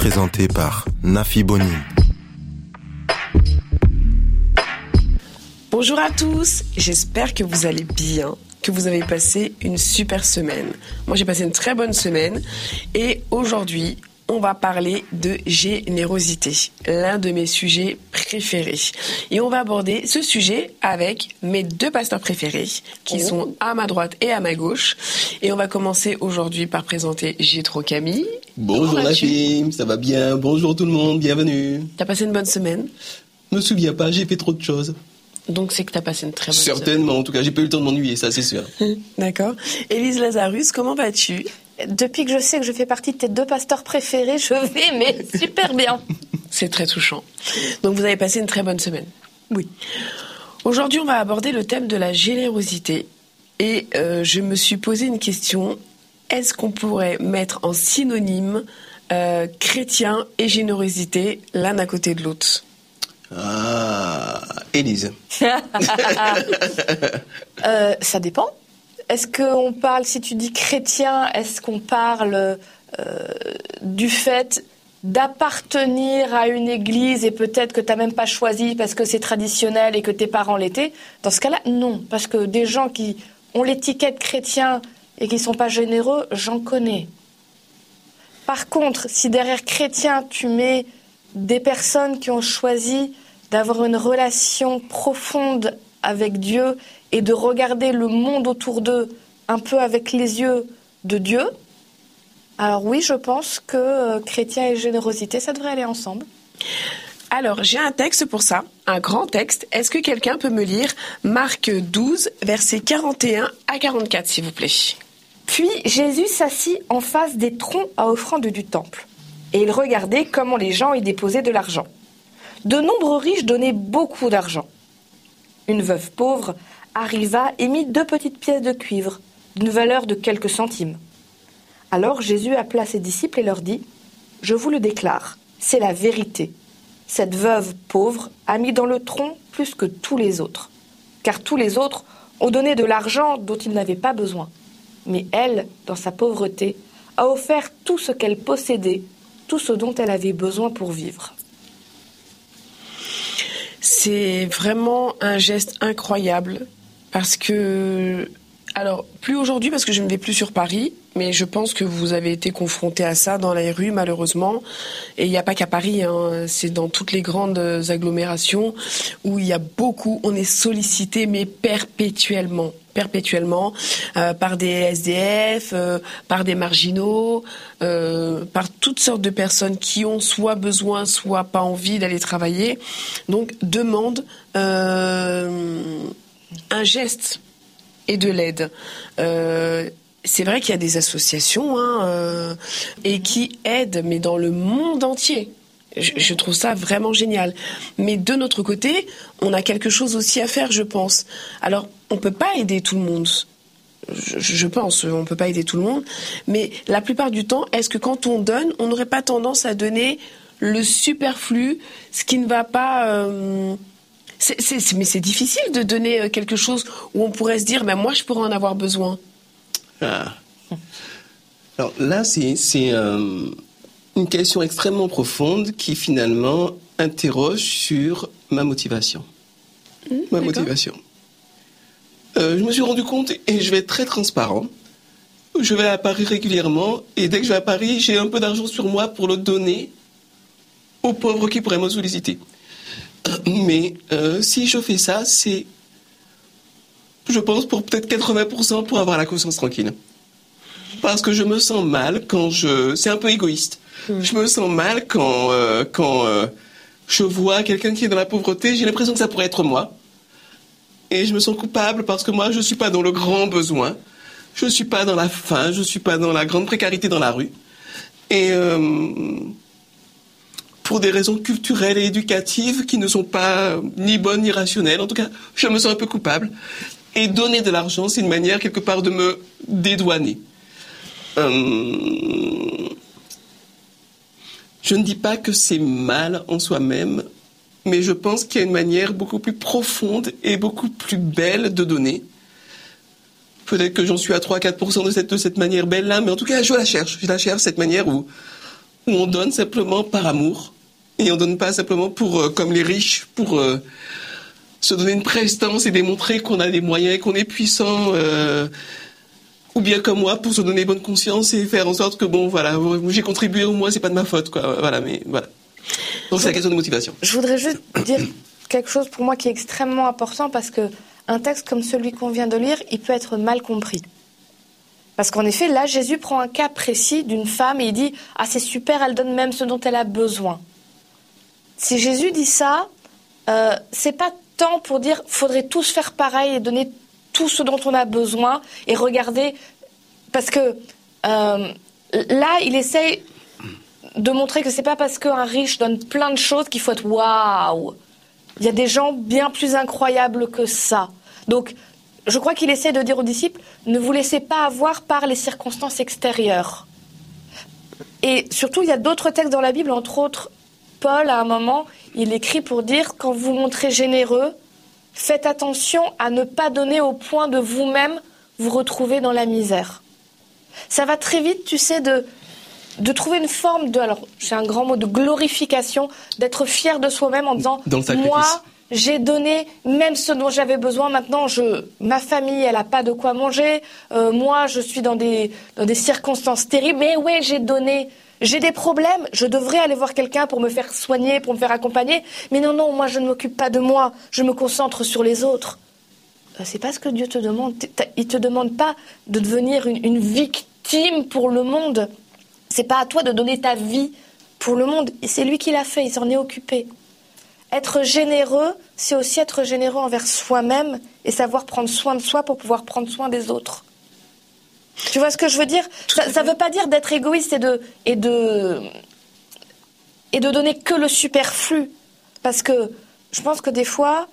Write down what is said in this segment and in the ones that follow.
Présenté par Nafi Boni. Bonjour à tous, j'espère que vous allez bien, que vous avez passé une super semaine. Moi j'ai passé une très bonne semaine et aujourd'hui on va parler de générosité, l'un de mes sujets préférés. Et on va aborder ce sujet avec mes deux pasteurs préférés, qui Oh. sont à ma droite et à ma gauche. Et on va commencer aujourd'hui par présenter Gétro Camille. Bonjour la fille, ça va bien? Bonjour tout le monde, bienvenue. T'as passé une bonne semaine, Me souviens pas, j'ai fait trop de choses. donc c'est que t'as passé une très bonne Certainement, en tout cas, j'ai pas eu le temps de m'ennuyer, ça c'est sûr. D'accord. Élise Lazarus, comment vas-tu? Depuis que je sais que je fais partie de tes deux pasteurs préférés, je vais mais super bien. C'est très touchant. Donc vous avez passé une très bonne semaine. Oui. Aujourd'hui, on va aborder le thème de la générosité. Et euh, je me suis posé une question. Est-ce qu'on pourrait mettre en synonyme euh, chrétien et générosité l'un à côté de l'autre? Ah, Élise. Euh, ça dépend. Est-ce qu'on parle, si tu dis chrétien, est-ce qu'on parle euh, du fait d'appartenir à une église et peut-être que tu n'as même pas choisi parce que c'est traditionnel et que tes parents l'étaient? Dans ce cas-là, non. Parce que des gens qui ont l'étiquette chrétien et qui ne sont pas généreux, j'en connais. Par contre, si derrière chrétien, tu mets des personnes qui ont choisi d'avoir une relation profonde avec Dieu et de regarder le monde autour d'eux un peu avec les yeux de Dieu, alors oui, je pense que euh, chrétien et générosité, ça devrait aller ensemble. Alors, j'ai un texte pour ça, un grand texte. Est-ce que quelqu'un peut me lire Marc 12, versets 41 à 44, s'il vous plaît? Puis Jésus s'assit en face des troncs à offrande du temple, et il regardait comment les gens y déposaient de l'argent. De nombreux riches donnaient beaucoup d'argent. Une veuve pauvre arriva et mit deux petites pièces de cuivre, d'une valeur de quelques centimes. Alors Jésus appela ses disciples et leur dit Je vous le déclare, c'est la vérité. Cette veuve pauvre a mis dans le tronc plus que tous les autres, car tous les autres ont donné de l'argent dont ils n'avaient pas besoin. Mais elle, dans sa pauvreté, a offert tout ce qu'elle possédait, tout ce dont elle avait besoin pour vivre. C'est vraiment un geste incroyable parce que, alors, plus aujourd'hui parce que je ne vais plus sur Paris, mais je pense que vous avez été confronté à ça dans les rues, malheureusement. Et il n'y a pas qu'à Paris, hein, c'est dans toutes les grandes agglomérations où il y a beaucoup, on est sollicité, mais perpétuellement perpétuellement euh, par des SDF, euh, par des marginaux, euh, par toutes sortes de personnes qui ont soit besoin, soit pas envie d'aller travailler. Donc demandent euh, un geste et de l'aide. Euh, c'est vrai qu'il y a des associations hein, euh, et qui aident, mais dans le monde entier. Je, trouve ça vraiment génial. Mais de notre côté, on a quelque chose aussi à faire, je pense. Alors, on peut pas aider tout le monde. Je, pense, on peut pas aider tout le monde. Mais la plupart du temps, est-ce que quand on donne, on n'aurait pas tendance à donner le superflu, ce qui ne va pas. euh, c'est- mais c'est difficile de donner euh, quelque chose où on pourrait se dire, ben moi, je pourrais en avoir besoin. Ah. Alors là, c'est c'est, euh, une question extrêmement profonde qui finalement interroge sur ma motivation. ma d'accord. motivation. Euh, je me suis rendu compte, et je vais être très transparent, je vais à Paris régulièrement, et dès que je vais à Paris, j'ai un peu d'argent sur moi pour le donner aux pauvres qui pourraient me solliciter. Mais euh, si je fais ça, c'est, je pense, pour peut-être 80% pour avoir la conscience tranquille. Parce que je me sens mal quand je... C'est un peu égoïste. Je me sens mal quand, euh, quand euh, je vois quelqu'un qui est dans la pauvreté, j'ai l'impression que ça pourrait être moi. Et je me sens coupable parce que moi, je ne suis pas dans le grand besoin. Je ne suis pas dans la faim, je ne suis pas dans la grande précarité dans la rue. Et pour des raisons culturelles et éducatives qui ne sont pas ni bonnes ni rationnelles. En tout cas, je me sens un peu coupable. Et donner de l'argent, c'est une manière quelque part de me dédouaner. Euh, je ne dis pas que c'est mal en soi-même, mais je pense qu'il y a une manière beaucoup plus profonde et beaucoup plus belle de donner. Peut-être que j'en suis à 3-4% de cette, de cette manière belle-là, mais en tout cas, je la cherche. Je la cherche, cette manière où, où on donne simplement par amour, et on donne pas simplement pour, euh, comme les riches, pour euh, se donner une prestance et démontrer qu'on a des moyens, qu'on est puissant, euh, ou bien comme moi pour se donner bonne conscience et faire en sorte que bon, voilà, j'ai contribué au moins, c'est pas de ma faute, quoi. Voilà, mais voilà. Donc c'est la question de motivation. Je voudrais juste dire quelque chose pour moi qui est extrêmement important parce que un texte comme celui qu'on vient de lire, il peut être mal compris. Parce qu'en effet, là, Jésus prend un cas précis d'une femme et il dit Ah, c'est super, elle donne même ce dont elle a besoin. Si Jésus dit ça, euh, c'est pas tant pour dire faudrait tous faire pareil et donner tout ce dont on a besoin et regarder. Parce que euh, là, il essaye de montrer que c'est pas parce qu'un riche donne plein de choses qu'il faut être waouh. Il y a des gens bien plus incroyables que ça. Donc, je crois qu'il essaie de dire aux disciples ne vous laissez pas avoir par les circonstances extérieures. Et surtout, il y a d'autres textes dans la Bible, entre autres, Paul, à un moment, il écrit pour dire quand vous montrez généreux, faites attention à ne pas donner au point de vous-même vous retrouver dans la misère. Ça va très vite, tu sais, de de trouver une forme de, alors j'ai un grand mot, de glorification, d'être fier de soi-même en disant, moi, j'ai donné même ce dont j'avais besoin. Maintenant, je, ma famille, elle n'a pas de quoi manger. Euh, moi, je suis dans des, dans des circonstances terribles. Mais oui, j'ai donné. J'ai des problèmes. Je devrais aller voir quelqu'un pour me faire soigner, pour me faire accompagner. Mais non, non, moi, je ne m'occupe pas de moi. Je me concentre sur les autres. Euh, c'est pas ce que Dieu te demande. Il te demande pas de devenir une, une victime pour le monde. C'est pas à toi de donner ta vie pour le monde. C'est lui qui l'a fait, il s'en est occupé. Être généreux, c'est aussi être généreux envers soi-même et savoir prendre soin de soi pour pouvoir prendre soin des autres. Tu vois ce que je veux dire? Ça ne veut pas dire d'être égoïste et de, et, de, et de donner que le superflu. Parce que je pense que des fois,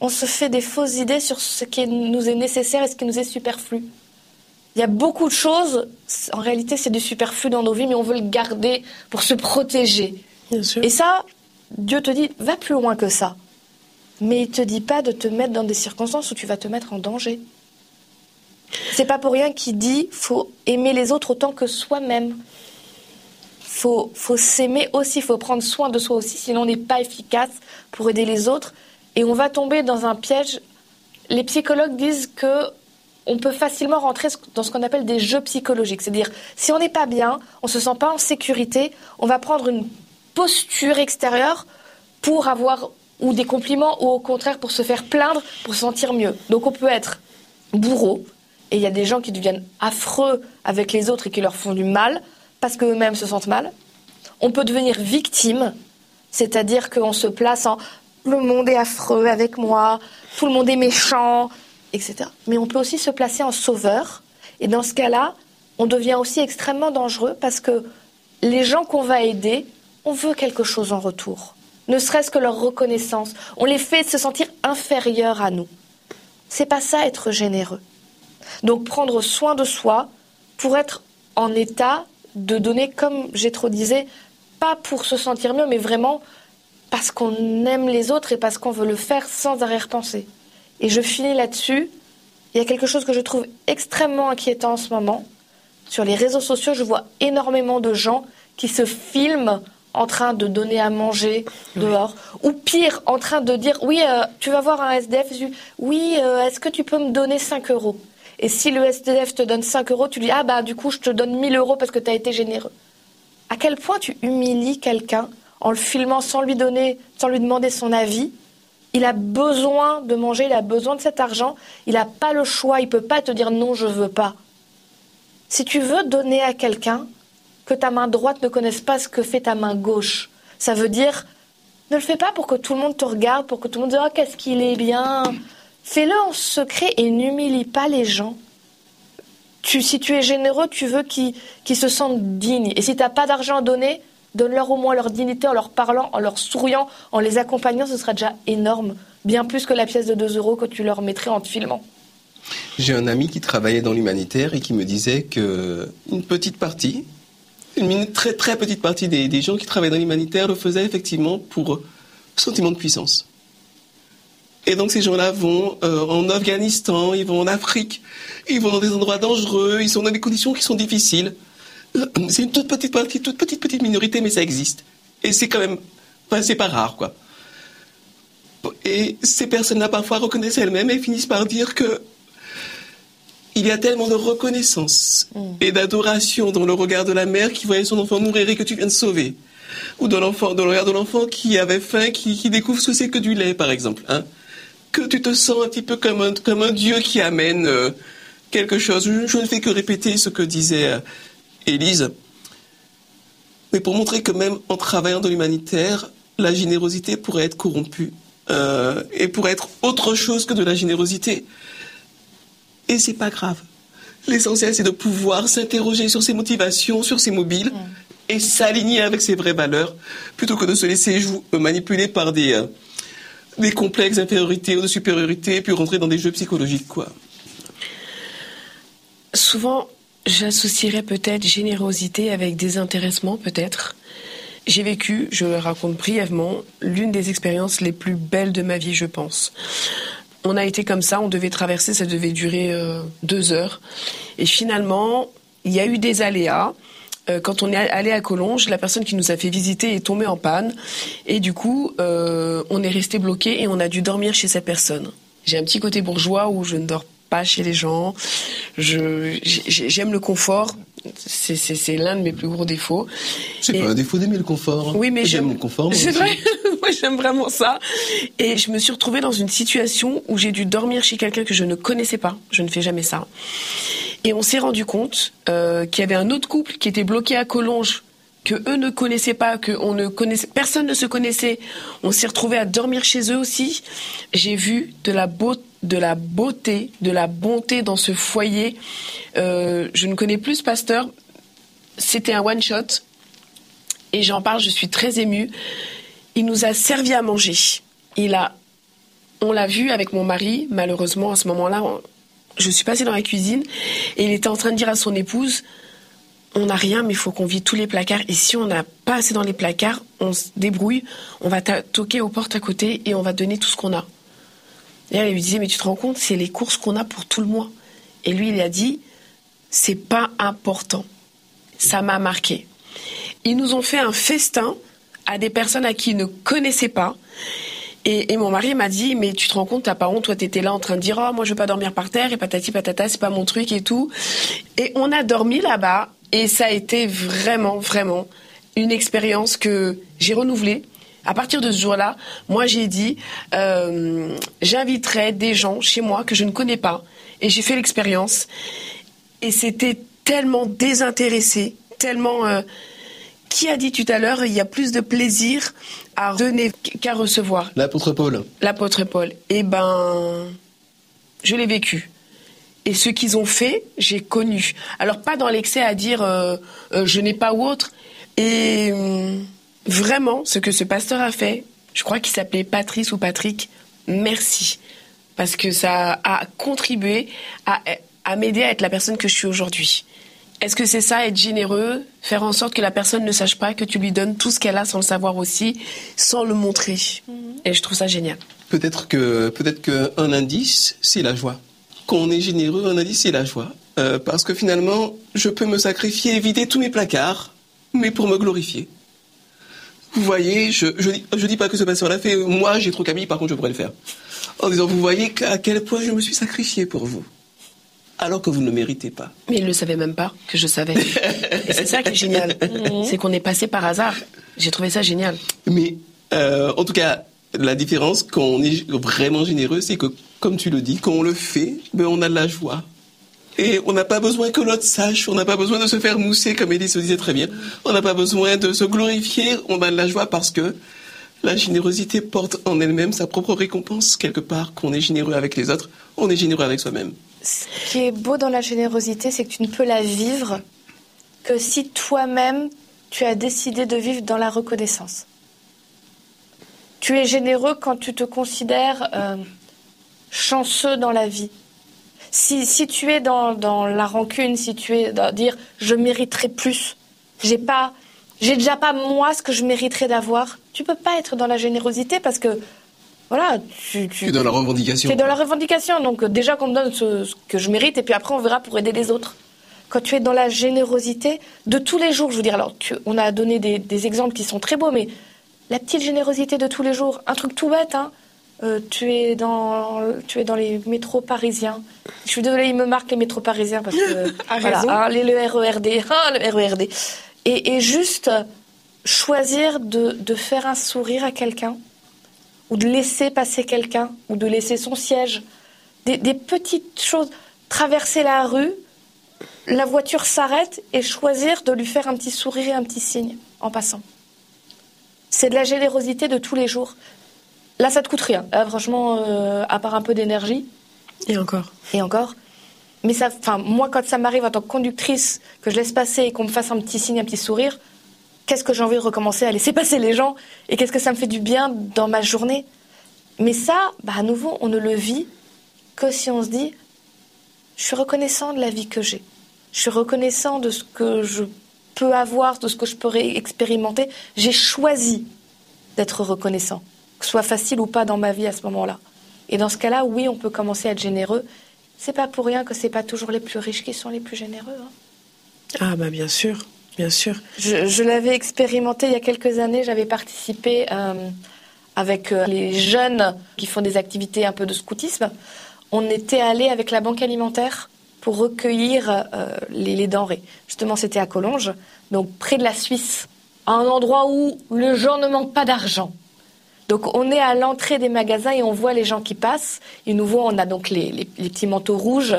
on se fait des fausses idées sur ce qui nous est nécessaire et ce qui nous est superflu. Il y a beaucoup de choses, en réalité c'est du superflu dans nos vies, mais on veut le garder pour se protéger. Et ça, Dieu te dit, va plus loin que ça. Mais il te dit pas de te mettre dans des circonstances où tu vas te mettre en danger. C'est pas pour rien qu'il dit, faut aimer les autres autant que soi-même. Faut, faut s'aimer aussi, faut prendre soin de soi aussi, sinon on n'est pas efficace pour aider les autres. Et on va tomber dans un piège. Les psychologues disent que on peut facilement rentrer dans ce qu'on appelle des jeux psychologiques. C'est-à-dire, si on n'est pas bien, on ne se sent pas en sécurité, on va prendre une posture extérieure pour avoir ou des compliments ou au contraire pour se faire plaindre, pour se sentir mieux. Donc on peut être bourreau, et il y a des gens qui deviennent affreux avec les autres et qui leur font du mal parce qu'eux-mêmes se sentent mal. On peut devenir victime, c'est-à-dire qu'on se place en le monde est affreux avec moi, tout le monde est méchant, etc. Mais on peut aussi se placer en sauveur. Et dans ce cas-là, on devient aussi extrêmement dangereux parce que les gens qu'on va aider, on veut quelque chose en retour. Ne serait-ce que leur reconnaissance. On les fait se sentir inférieurs à nous. C'est pas ça être généreux. Donc prendre soin de soi pour être en état de donner, comme j'ai trop disais, pas pour se sentir mieux, mais vraiment parce qu'on aime les autres et parce qu'on veut le faire sans arrière-pensée. Et je finis là-dessus. Il y a quelque chose que je trouve extrêmement inquiétant en ce moment. Sur les réseaux sociaux, je vois énormément de gens qui se filment en train de donner à manger dehors. Ou pire, en train de dire Oui, euh, tu vas voir un SDF. Oui, euh, est-ce que tu peux me donner 5 euros? Et si le SDF te donne 5 euros, tu lui dis Ah, bah, du coup, je te donne 1000 euros parce que tu as été généreux. À quel point tu humilies quelqu'un en le filmant sans lui donner, sans lui demander son avis? Il a besoin de manger, il a besoin de cet argent, il n'a pas le choix, il ne peut pas te dire non, je ne veux pas. Si tu veux donner à quelqu'un, que ta main droite ne connaisse pas ce que fait ta main gauche, ça veut dire ne le fais pas pour que tout le monde te regarde, pour que tout le monde dise oh, qu'est-ce qu'il est bien. Fais-le en secret et n'humilie pas les gens. Si tu es généreux, tu veux qu'ils se sentent dignes. Et si tu n'as pas d'argent à donner, donne-leur au moins leur dignité en leur parlant, en leur souriant, en les accompagnant, ce sera déjà énorme. Bien plus que la pièce de 2 euros que tu leur mettrais en te filmant. J'ai un ami qui travaillait dans l'humanitaire et qui me disait que une petite partie, une très très petite partie des, gens qui travaillent dans l'humanitaire le faisaient effectivement pour sentiment de puissance. Et donc ces gens-là vont euh, en Afghanistan, ils vont en Afrique, ils vont dans des endroits dangereux, ils sont dans des conditions qui sont difficiles. C'est une toute petite partie, toute petite petite minorité, mais ça existe. Et c'est quand même, enfin c'est pas rare quoi. Et ces personnes-là parfois reconnaissent elles-mêmes et finissent par dire que il y a tellement de reconnaissance mm. et d'adoration dans le regard de la mère qui voyait son enfant mourir et que tu viens de sauver. Ou dans, l'enfant, dans le regard de l'enfant qui avait faim, qui, découvre ce que c'est que du lait, par exemple. Hein. Que tu te sens un petit peu comme un, comme un Dieu qui amène euh, quelque chose. Je, ne fais que répéter ce que disait euh, Élise. Mais pour montrer que même en travaillant dans l'humanitaire, la générosité pourrait être corrompue. Euh, et pourrait être autre chose que de la générosité. Et c'est pas grave. L'essentiel, c'est de pouvoir s'interroger sur ses motivations, sur ses mobiles, et s'aligner avec ses vraies valeurs, plutôt que de se laisser manipuler par des, des complexes d'infériorité ou de supériorité, puis rentrer dans des jeux psychologiques, quoi. Souvent, j'associerais peut-être générosité avec désintéressement, peut-être. J'ai vécu, je le raconte brièvement, l'une des expériences les plus belles de ma vie, je pense. On a été comme ça, on devait traverser, ça devait durer euh, deux heures. Et finalement, il y a eu des aléas. Euh, quand on est allé à Collonges, la personne qui nous a fait visiter est tombée en panne. Et du coup, euh, on est resté bloqué et on a dû dormir chez cette personne. J'ai un petit côté bourgeois où je ne dors pas chez les gens. j'aime le confort. C'est, l'un de mes plus gros défauts. C'est pas un défaut d'aimer le confort? Oui, mais j'aime le confort. C'est vrai. Moi, j'aime vraiment ça. Et je me suis retrouvée dans une situation où j'ai dû dormir chez quelqu'un que je ne connaissais pas. Je ne fais jamais ça. Et on s'est rendu compte euh, qu'il y avait un autre couple qui était bloqué à Collonges que eux ne connaissaient pas, que on ne connaissait, personne ne se connaissait. On s'est retrouvé à dormir chez eux aussi. J'ai vu de la beauté de la beauté, de la bonté dans ce foyer. Euh, je ne connais plus ce pasteur. C'était un one shot. Et j'en parle, je suis très émue. Il nous a servi à manger. Il a, on l'a vu avec mon mari, malheureusement, à ce moment-là, je suis passée dans la cuisine et il était en train de dire à son épouse, on n'a rien, mais il faut qu'on vide tous les placards. Et si on n'a pas assez dans les placards, on se débrouille, on va toquer aux portes à côté et on va donner tout ce qu'on a. Et elle lui disait, mais tu te rends compte, c'est les courses qu'on a pour tout le mois. Et lui, il a dit, c'est pas important. Ça m'a marqué. Ils nous ont fait un festin à des personnes à qui ils ne connaissaient pas. Et, mon mari m'a dit, mais tu te rends compte, t'as pas honte, toi t'étais là en train de dire, oh moi je veux pas dormir par terre et patati patata, c'est pas mon truc et tout. Et on a dormi là-bas et ça a été vraiment, vraiment une expérience que j'ai renouvelée à partir de ce jour-là, moi j'ai dit, euh, j'inviterai des gens chez moi que je ne connais pas. Et j'ai fait l'expérience. Et c'était tellement désintéressé, tellement... Euh, qui a dit tout à l'heure, il y a plus de plaisir à donner qu'à recevoir? L'apôtre Paul. L'apôtre Paul. Eh ben, je l'ai vécu. Et ce qu'ils ont fait, j'ai connu. Alors pas dans l'excès à dire euh, je n'ai pas ou autre. Et hum, vraiment ce que ce pasteur a fait, je crois qu'il s'appelait Patrice ou Patrick, merci. Parce que ça a contribué à, à m'aider à être la personne que je suis aujourd'hui. Est-ce que c'est ça, être généreux, faire en sorte que la personne ne sache pas que tu lui donnes tout ce qu'elle a sans le savoir aussi, sans le montrer? Mhm. Et je trouve ça génial. Peut-être que peut-être qu'un indice, c'est la joie. Quand on est généreux, un indice, c'est la joie. Euh, parce que finalement, je peux me sacrifier, vider tous mes placards, mais pour me glorifier. Vous voyez, je je dis, pas que ce pasteur l'a fait. Moi, j'ai trop Camille, par contre, je pourrais le faire. En disant, vous voyez à quel point je me suis sacrifié pour vous. Alors que vous ne le méritez pas. Mais il ne le savait même pas que je savais. Et c'est ça qui est génial. Mhm. c'est qu'on est passé par hasard. J'ai trouvé ça génial. Mais, euh, en tout cas, la différence quand on est vraiment généreux, c'est que, comme tu le dis, quand on le fait, ben, on a de la joie. Et on n'a pas besoin que l'autre sache, on n'a pas besoin de se faire mousser, comme Elie se disait très bien. On n'a pas besoin de se glorifier, on a de la joie parce que la générosité porte en elle-même sa propre récompense, quelque part, qu'on est généreux avec les autres, on est généreux avec soi-même. Ce qui est beau dans la générosité, c'est que tu ne peux la vivre que si toi-même, tu as décidé de vivre dans la reconnaissance. Tu es généreux quand tu te considères euh, chanceux dans la vie. Si, si tu es dans, dans, la rancune, si tu es dans dire je mériterais plus, j'ai pas, j'ai déjà pas moi ce que je mériterais d'avoir, tu peux pas être dans la générosité parce que voilà, tu, tu es dans la revendication. Tu es dans la revendication, donc euh, déjà qu'on me donne ce, que je mérite et puis après on verra pour aider les autres. Quand tu es dans la générosité de tous les jours, je veux dire, alors on a donné des, des exemples qui sont très beaux, mais la petite générosité de tous les jours, un truc tout bête, hein, euh, tu, es dans, tu es dans les métros parisiens. Je suis désolée, il me marque les métros parisiens parce que. voilà, hein, les, le RERD. Hein, le RERD. Et, et, juste choisir de, de faire un sourire à quelqu'un, ou de laisser passer quelqu'un, ou de laisser son siège. Des, des petites choses. Traverser la rue, la voiture s'arrête et choisir de lui faire un petit sourire et un petit signe en passant. C'est de la générosité de tous les jours. Là, ça te coûte rien. franchement, euh, à part un peu d'énergie. Et encore. Et encore. Mais ça, enfin, moi, quand ça m'arrive en tant que conductrice, que je laisse passer et qu'on me fasse un petit signe, un petit sourire, qu'est-ce que j'ai envie de recommencer à laisser passer les gens et qu'est-ce que ça me fait du bien dans ma journée. Mais ça, bah, à nouveau, on ne le vit que si on se dit, je suis reconnaissant de la vie que j'ai. Je suis reconnaissant de ce que je peux avoir, de ce que je pourrais expérimenter. J'ai choisi d'être reconnaissant que ce soit facile ou pas dans ma vie à ce moment-là. Et dans ce cas-là, oui, on peut commencer à être généreux. C'est pas pour rien que c'est pas toujours les plus riches qui sont les plus généreux. Hein. Ah bah bien sûr, bien sûr. Je, l'avais expérimenté il y a quelques années. J'avais participé euh, avec euh, les jeunes qui font des activités un peu de scoutisme. On était allé avec la banque alimentaire pour recueillir euh, les, denrées. Justement, c'était à Collonges, donc près de la Suisse, un endroit où le gens ne manque pas d'argent. Donc on est à l'entrée des magasins et on voit les gens qui passent. Et nous on a donc les, petits manteaux rouges.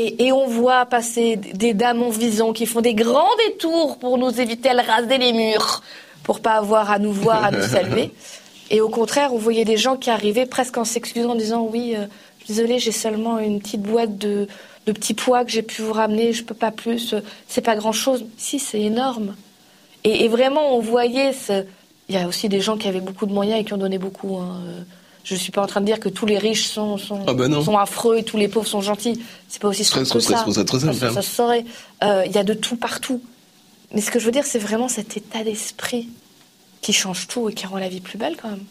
Et, on voit passer des dames en vison qui font des grands détours pour nous éviter de raser les murs, pour pas avoir à nous voir, à nous saluer. Et au contraire, on voyait des gens qui arrivaient presque en s'excusant, en disant oui, euh, désolé, j'ai seulement une petite boîte de, petits pois que j'ai pu vous ramener, je peux pas plus, c'est pas grand chose. Si, c'est énorme. Et, et, vraiment, on voyait ce, il y a aussi des gens qui avaient beaucoup de moyens et qui ont donné beaucoup. Hein. Je ne suis pas en train de dire que tous les riches sont, sont, ah ben sont affreux et tous les pauvres sont gentils. C'est pas aussi simple que ça. ça, ça se saurait. Euh, il y a de tout partout. Mais ce que je veux dire, c'est vraiment cet état d'esprit qui change tout et qui rend la vie plus belle quand même.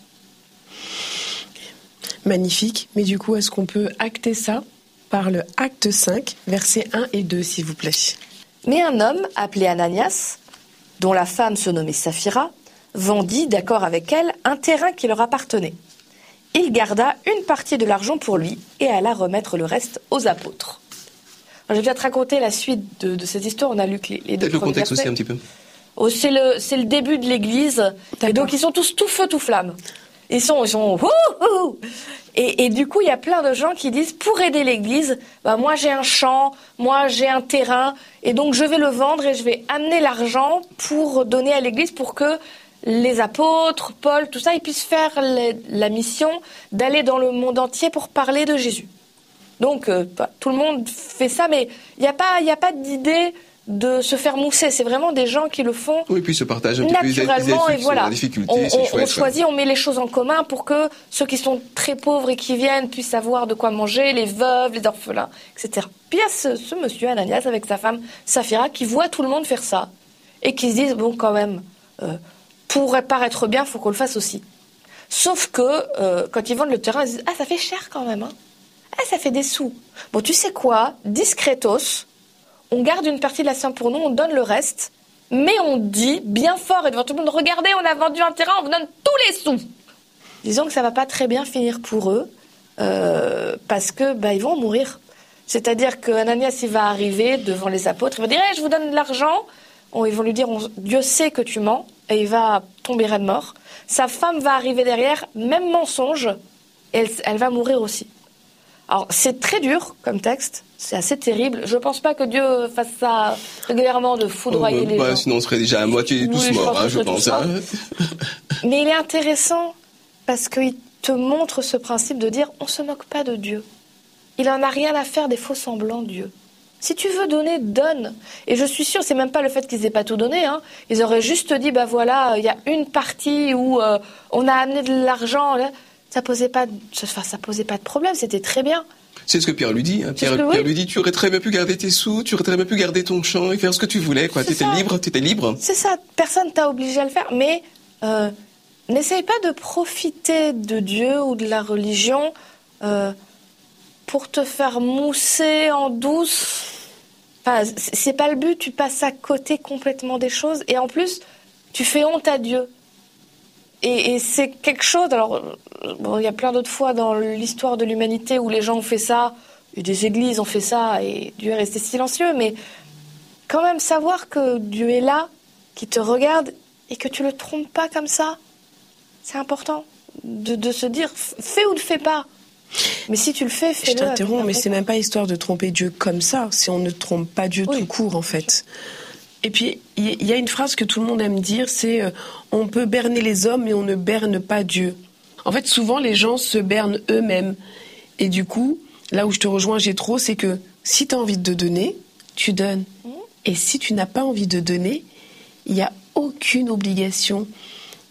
Magnifique. Mais du coup, est-ce qu'on peut acter ça par le acte 5, versets 1 et 2, s'il vous plaît? Mais un homme appelé Ananias, dont la femme se nommait Saphira, vendit, d'accord avec elle, un terrain qui leur appartenait. Il garda une partie de l'argent pour lui et alla remettre le reste aux apôtres. je vais déjà te raconter la suite de, cette histoire. On a lu les, les deux le contexte aussi un petit peu. Oh, c'est le, le début de l'Église. Et donc ils sont tous tout feu, tout flamme. Ils sont, ils sont, et, et, du coup, il y a plein de gens qui disent, pour aider l'Église, bah, moi j'ai un champ, moi j'ai un terrain, et donc je vais le vendre et je vais amener l'argent pour donner à l'Église pour que les apôtres, Paul, tout ça, ils puissent faire la mission d'aller dans le monde entier pour parler de Jésus. Donc, euh, bah, tout le monde fait ça, mais il n'y a pas, a pas d'idée de se faire mousser. C'est vraiment des gens qui le font. Oui, puis se partagent naturellement et voilà. On, on, choisit, on met les choses en commun pour que ceux qui sont très pauvres et qui viennent puissent avoir de quoi manger, les veuves, les orphelins, etc. Puis il y a ce, monsieur Ananias avec sa femme Saphira qui voit tout le monde faire ça et qui se disent bon quand même. Euh, pourrait paraître bien, faut qu'on le fasse aussi. Sauf que euh, quand ils vendent le terrain, ils disent ah ça fait cher quand même, hein. ah ça fait des sous. Bon tu sais quoi, discretos, on garde une partie de la somme pour nous, on donne le reste, mais on dit bien fort et devant tout le monde regardez on a vendu un terrain, on vous donne tous les sous. Disons que ça va pas très bien finir pour eux euh, parce que bah, ils vont mourir. C'est-à-dire que Ananias il va arriver devant les apôtres, il va dire je vous donne de l'argent, ils vont lui dire Dieu sait que tu mens et il va tomber raide mort. Sa femme va arriver derrière, même mensonge, et elle, va mourir aussi. Alors c'est très dur comme texte, c'est assez terrible. Je ne pense pas que Dieu fasse ça régulièrement de foudroyer oh, bah, les bah, gens. Sinon on serait déjà à moitié tous morts, je pense. Hein, Mais il est intéressant parce qu'il te montre ce principe de dire on se moque pas de Dieu. Il en a rien à faire des faux semblants Dieu. Si tu veux donner, donne. Et je suis sûre, c'est même pas le fait qu'ils aient pas tout donné. Hein. Ils auraient juste dit, bah voilà, il y a une partie où euh, on a amené de l'argent. Ça posait pas, ça posait pas de problème. C'était très bien. C'est ce que Pierre lui dit. Hein. Pierre, lui dit, tu aurais très bien pu garder tes sous, tu aurais très bien pu garder ton champ et faire ce que tu voulais. Tu étais libre, tu étais libre. C'est ça. Personne t'a obligé à le faire. Mais euh, n'essaye pas de profiter de Dieu ou de la religion euh, pour te faire mousser en douce. Enfin, c'est pas le but, tu passes à côté complètement des choses et en plus, tu fais honte à Dieu. Et, c'est quelque chose, alors, il y a plein d'autres fois dans l'histoire de l'humanité où les gens ont fait ça, et des églises ont fait ça, et Dieu est resté silencieux, mais quand même savoir que Dieu est là, qui te regarde, et que tu le trompes pas comme ça, c'est important de se dire, fais ou ne fais pas. Mais si tu le fais, fais-le. Je t'interromps, mais c'est même pas histoire de tromper Dieu comme ça. Si on ne trompe pas Dieu tout court, en fait. Et puis, il y a une phrase que tout le monde aime dire, c'est euh, on peut berner les hommes, mais on ne berne pas Dieu. En fait, souvent, les gens se bernent eux-mêmes. Et du coup, là où je te rejoins, j'ai trop, c'est que si tu as envie de donner, tu donnes. Mmh. Et si tu n'as pas envie de donner, il n'y a aucune obligation.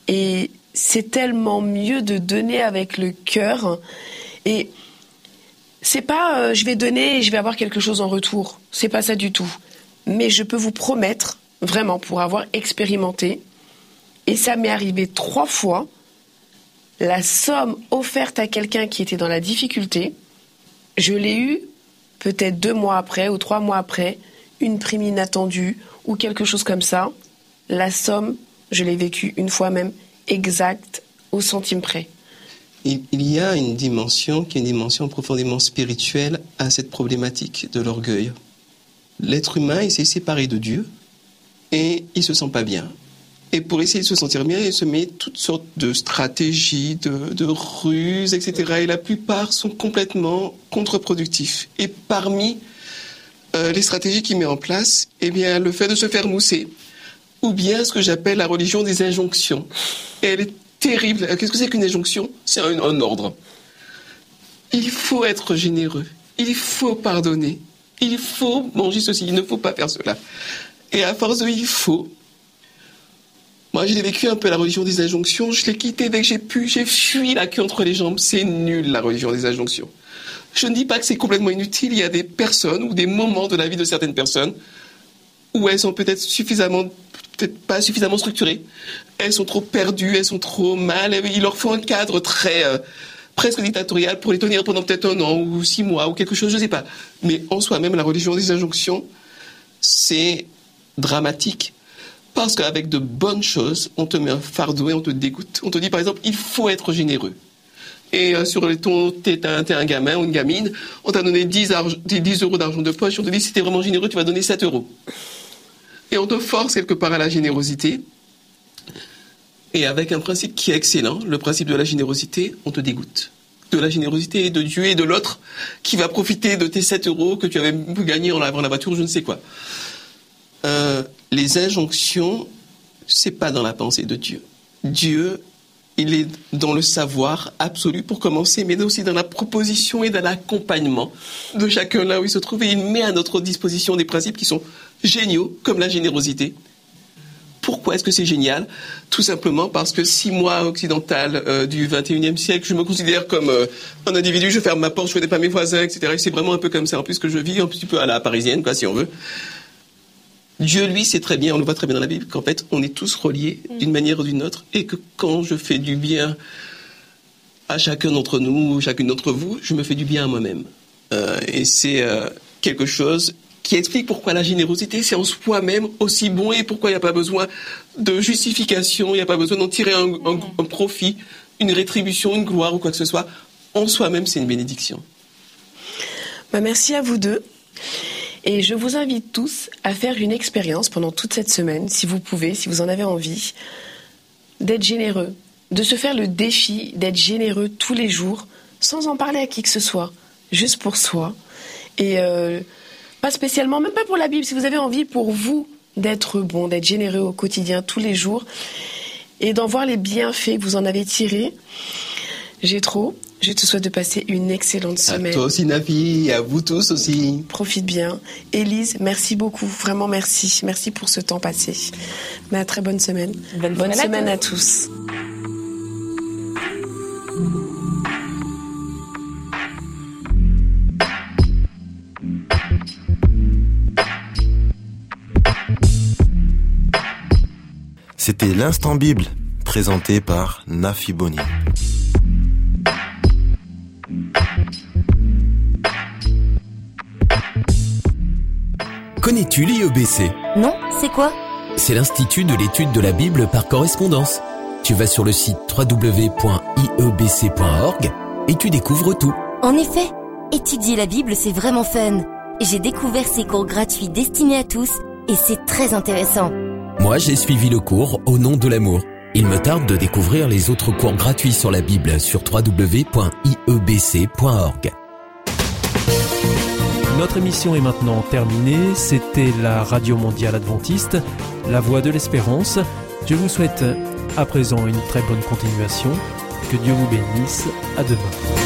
Et c'est tellement mieux de donner avec le cœur et c'est pas euh, je vais donner et je vais avoir quelque chose en retour. C'est pas ça du tout. Mais je peux vous promettre, vraiment, pour avoir expérimenté, et ça m'est arrivé trois fois, la somme offerte à quelqu'un qui était dans la difficulté, je l'ai eu peut-être deux mois après ou trois mois après, une prime inattendue ou quelque chose comme ça. La somme, je l'ai vécue une fois même, exacte au centime près il y a une dimension qui est une dimension profondément spirituelle à cette problématique de l'orgueil. L'être humain, il s'est séparé de Dieu et il se sent pas bien. Et pour essayer de se sentir bien, il se met toutes sortes de stratégies, de, ruses, etc. Et la plupart sont complètement contre-productifs. Et parmi euh, les stratégies qu'il met en place, eh bien, le fait de se faire mousser, ou bien ce que j'appelle la religion des injonctions. Terrible. Qu'est-ce que c'est qu'une injonction? C'est un, ordre. Il faut être généreux. Il faut pardonner. Il faut manger ceci. Il ne faut pas faire cela. Et à force de il faut, moi, j'ai vécu un peu la religion des injonctions. Je l'ai quitté dès que j'ai pu. J'ai fui la queue entre les jambes. C'est nul, la religion des injonctions. Je ne dis pas que c'est complètement inutile. Il y a des personnes ou des moments de la vie de certaines personnes où elles sont peut-être suffisamment peut-être pas suffisamment structurées. Elles sont trop perdues, elles sont trop mal. Il leur faut un cadre très euh, presque dictatorial pour les tenir pendant peut-être un an ou six mois ou quelque chose, je ne sais pas. Mais en soi-même, la religion des injonctions, c'est dramatique. Parce qu'avec de bonnes choses, on te met un fardeau et on te dégoûte. On te dit par exemple, il faut être généreux. Et euh, sur les tons, t'es un, un, gamin ou une gamine, on t'a donné 10, 10 euros d'argent de poche, on te dit si t'es vraiment généreux, tu vas donner 7 euros et on te force quelque part à la générosité. Et avec un principe qui est excellent, le principe de la générosité, on te dégoûte. De la générosité de Dieu et de l'autre qui va profiter de tes 7 euros que tu avais gagné en lavant la voiture, je ne sais quoi. Euh, les injonctions, c'est pas dans la pensée de Dieu. Dieu, il est dans le savoir absolu pour commencer, mais aussi dans la proposition et dans l'accompagnement de chacun là où il se trouve. Et il met à notre disposition des principes qui sont géniaux, comme la générosité. Pourquoi est-ce que c'est génial? Tout simplement parce que si moi, occidental euh, du 21e siècle, je me considère comme euh, un individu, je ferme ma porte, je ne connais pas mes voisins, etc. c'est vraiment un peu comme ça, en plus que je vis un petit peu à la parisienne, quoi, si on veut. Dieu, lui, sait très bien, on le voit très bien dans la Bible, qu'en fait, on est tous reliés mm. d'une manière ou d'une autre, et que quand je fais du bien à chacun d'entre nous, chacune d'entre vous, je me fais du bien à moi-même. Euh, et c'est quelque chose qui explique pourquoi la générosité, c'est en soi-même aussi bon et pourquoi il n'y a pas besoin de justification, il n'y a pas besoin d'en tirer un, profit, une rétribution, une gloire ou quoi que ce soit. En soi-même, c'est une bénédiction. Bah, merci à vous deux. Et je vous invite tous à faire une expérience pendant toute cette semaine, si vous pouvez, si vous en avez envie, d'être généreux, de se faire le défi d'être généreux tous les jours, sans en parler à qui que ce soit, juste pour soi. Et euh, pas spécialement, même pas pour la Bible. Si vous avez envie pour vous d'être bon, d'être généreux au quotidien, tous les jours, et d'en voir les bienfaits que vous en avez tirés, j'ai trop. Je te souhaite de passer une excellente semaine. À toi aussi, Nafi, et à vous tous aussi. Profite bien. Élise, merci beaucoup. Vraiment merci. Merci pour ce temps passé. Mais à très bonne semaine. Bonne Bonne semaine semaine à à tous. C'était l'instant Bible, présenté par Nafi Boni. Connais-tu l'IEBC Non, c'est quoi? C'est l'Institut de l'étude de la Bible par correspondance. Tu vas sur le site www.iebc.org et tu découvres tout. En effet, étudier la Bible, c'est vraiment fun. J'ai découvert ces cours gratuits destinés à tous et c'est très intéressant. Moi, j'ai suivi le cours Au nom de l'amour. Il me tarde de découvrir les autres cours gratuits sur la Bible sur www.iebc.org. Notre émission est maintenant terminée. C'était la Radio Mondiale Adventiste, la voix de l'espérance. Je vous souhaite à présent une très bonne continuation. Que Dieu vous bénisse. À demain.